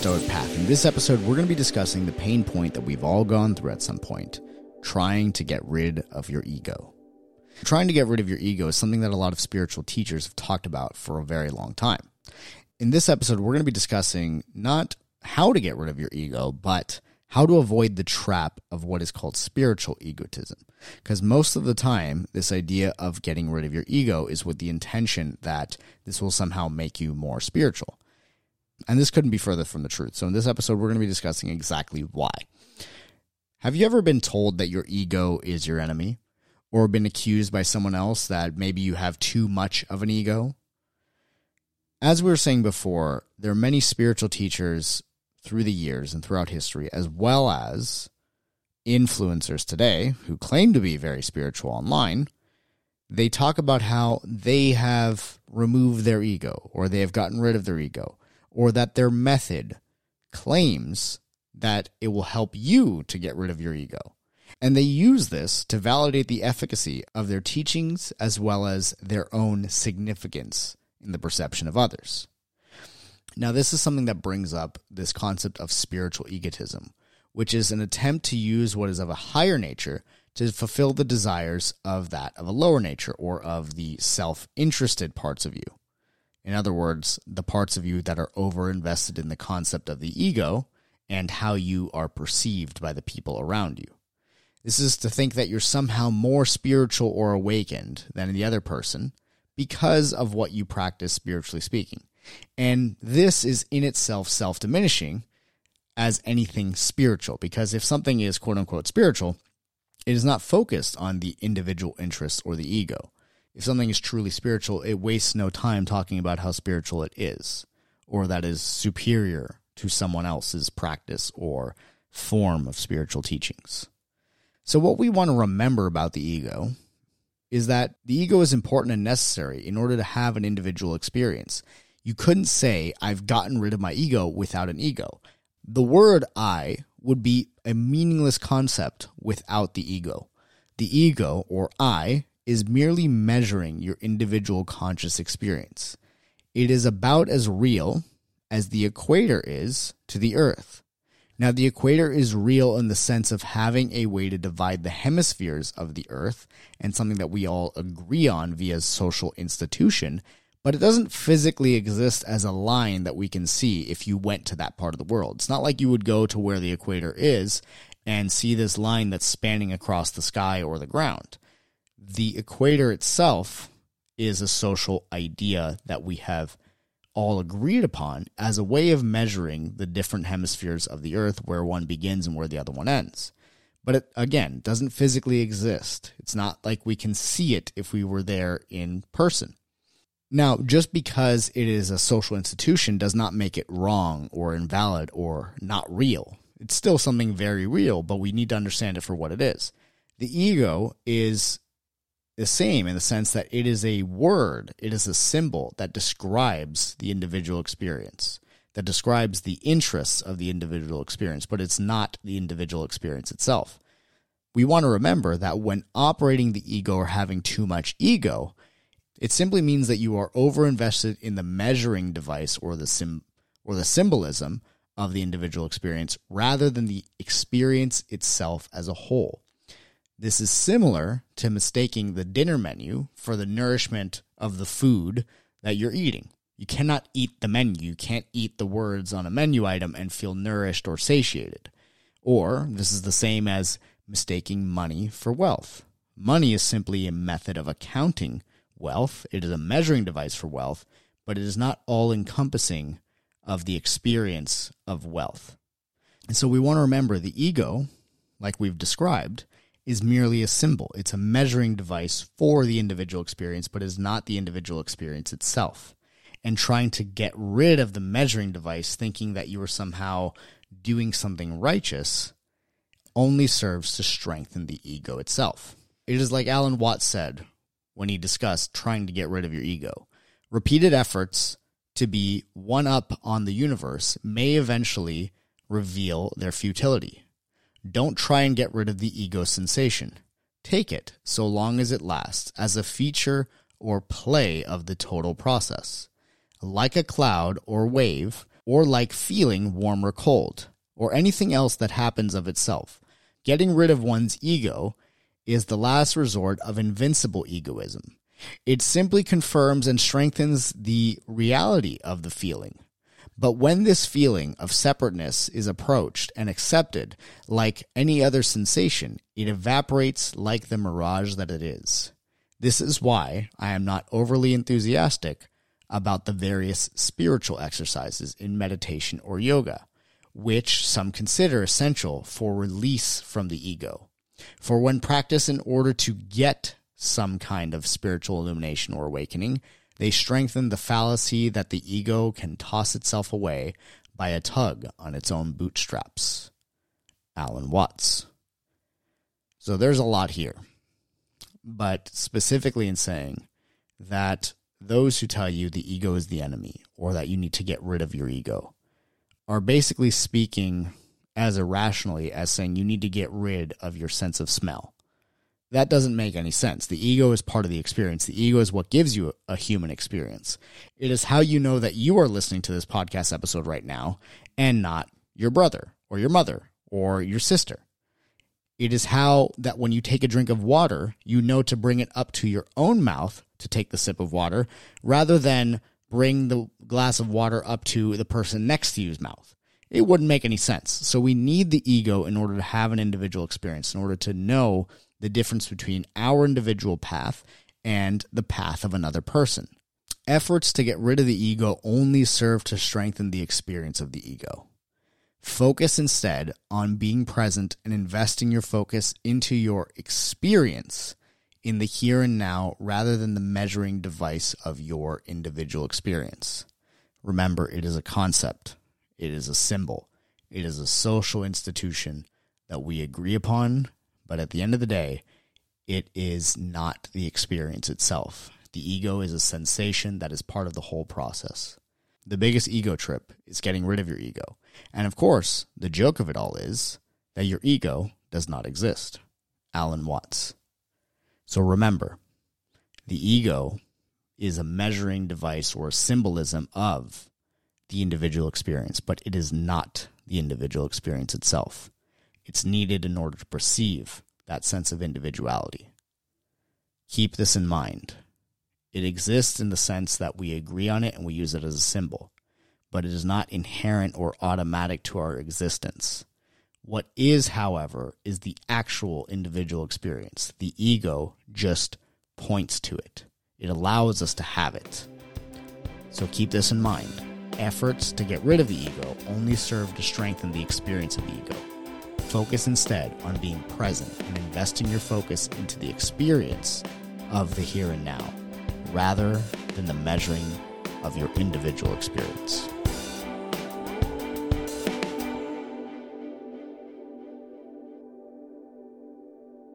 Stoic Path. In this episode, we're going to be discussing the pain point that we've all gone through at some point trying to get rid of your ego. Trying to get rid of your ego is something that a lot of spiritual teachers have talked about for a very long time. In this episode, we're going to be discussing not how to get rid of your ego, but how to avoid the trap of what is called spiritual egotism. Because most of the time, this idea of getting rid of your ego is with the intention that this will somehow make you more spiritual. And this couldn't be further from the truth. So, in this episode, we're going to be discussing exactly why. Have you ever been told that your ego is your enemy? Or been accused by someone else that maybe you have too much of an ego? As we were saying before, there are many spiritual teachers through the years and throughout history, as well as influencers today who claim to be very spiritual online. They talk about how they have removed their ego or they have gotten rid of their ego or that their method claims that it will help you to get rid of your ego. And they use this to validate the efficacy of their teachings as well as their own significance in the perception of others. Now, this is something that brings up this concept of spiritual egotism, which is an attempt to use what is of a higher nature to fulfill the desires of that of a lower nature or of the self interested parts of you. In other words, the parts of you that are over invested in the concept of the ego and how you are perceived by the people around you. This is to think that you're somehow more spiritual or awakened than the other person because of what you practice spiritually speaking. And this is in itself self diminishing as anything spiritual, because if something is quote unquote spiritual, it is not focused on the individual interests or the ego. If something is truly spiritual, it wastes no time talking about how spiritual it is, or that is superior to someone else's practice or form of spiritual teachings. So, what we want to remember about the ego is that the ego is important and necessary in order to have an individual experience. You couldn't say, I've gotten rid of my ego without an ego. The word I would be a meaningless concept without the ego. The ego, or I, is merely measuring your individual conscious experience. It is about as real as the equator is to the earth. Now, the equator is real in the sense of having a way to divide the hemispheres of the earth and something that we all agree on via social institution but it doesn't physically exist as a line that we can see if you went to that part of the world. It's not like you would go to where the equator is and see this line that's spanning across the sky or the ground. The equator itself is a social idea that we have all agreed upon as a way of measuring the different hemispheres of the earth where one begins and where the other one ends. But it, again, doesn't physically exist. It's not like we can see it if we were there in person. Now, just because it is a social institution does not make it wrong or invalid or not real. It's still something very real, but we need to understand it for what it is. The ego is the same in the sense that it is a word, it is a symbol that describes the individual experience, that describes the interests of the individual experience, but it's not the individual experience itself. We want to remember that when operating the ego or having too much ego, it simply means that you are overinvested in the measuring device or the sim or the symbolism of the individual experience rather than the experience itself as a whole. This is similar to mistaking the dinner menu for the nourishment of the food that you're eating. You cannot eat the menu. You can't eat the words on a menu item and feel nourished or satiated. Or this is the same as mistaking money for wealth. Money is simply a method of accounting wealth. It is a measuring device for wealth, but it is not all encompassing of the experience of wealth. And so we want to remember the ego, like we've described, is merely a symbol. It's a measuring device for the individual experience, but is not the individual experience itself. And trying to get rid of the measuring device, thinking that you are somehow doing something righteous, only serves to strengthen the ego itself. It is like Alan Watts said when he discussed trying to get rid of your ego. Repeated efforts to be one up on the universe may eventually reveal their futility. Don't try and get rid of the ego sensation. Take it, so long as it lasts, as a feature or play of the total process. Like a cloud or wave, or like feeling warm or cold, or anything else that happens of itself. Getting rid of one's ego is the last resort of invincible egoism. It simply confirms and strengthens the reality of the feeling. But when this feeling of separateness is approached and accepted like any other sensation, it evaporates like the mirage that it is. This is why I am not overly enthusiastic about the various spiritual exercises in meditation or yoga, which some consider essential for release from the ego. For when practiced in order to get some kind of spiritual illumination or awakening, they strengthen the fallacy that the ego can toss itself away by a tug on its own bootstraps. Alan Watts. So there's a lot here, but specifically in saying that those who tell you the ego is the enemy or that you need to get rid of your ego are basically speaking as irrationally as saying you need to get rid of your sense of smell. That doesn't make any sense. The ego is part of the experience. The ego is what gives you a human experience. It is how you know that you are listening to this podcast episode right now and not your brother or your mother or your sister. It is how that when you take a drink of water, you know to bring it up to your own mouth to take the sip of water rather than bring the glass of water up to the person next to you's mouth. It wouldn't make any sense. So we need the ego in order to have an individual experience, in order to know the difference between our individual path and the path of another person. Efforts to get rid of the ego only serve to strengthen the experience of the ego. Focus instead on being present and investing your focus into your experience in the here and now rather than the measuring device of your individual experience. Remember, it is a concept, it is a symbol, it is a social institution that we agree upon, but at the end of the day, it is not the experience itself. The ego is a sensation that is part of the whole process. The biggest ego trip is getting rid of your ego. And of course, the joke of it all is that your ego does not exist. Alan Watts. So remember, the ego is a measuring device or a symbolism of the individual experience, but it is not the individual experience itself. It's needed in order to perceive that sense of individuality. Keep this in mind. It exists in the sense that we agree on it and we use it as a symbol, but it is not inherent or automatic to our existence. What is, however, is the actual individual experience. The ego just points to it, it allows us to have it. So keep this in mind. Efforts to get rid of the ego only serve to strengthen the experience of the ego. Focus instead on being present and investing your focus into the experience of the here and now rather than the measuring of your individual experience.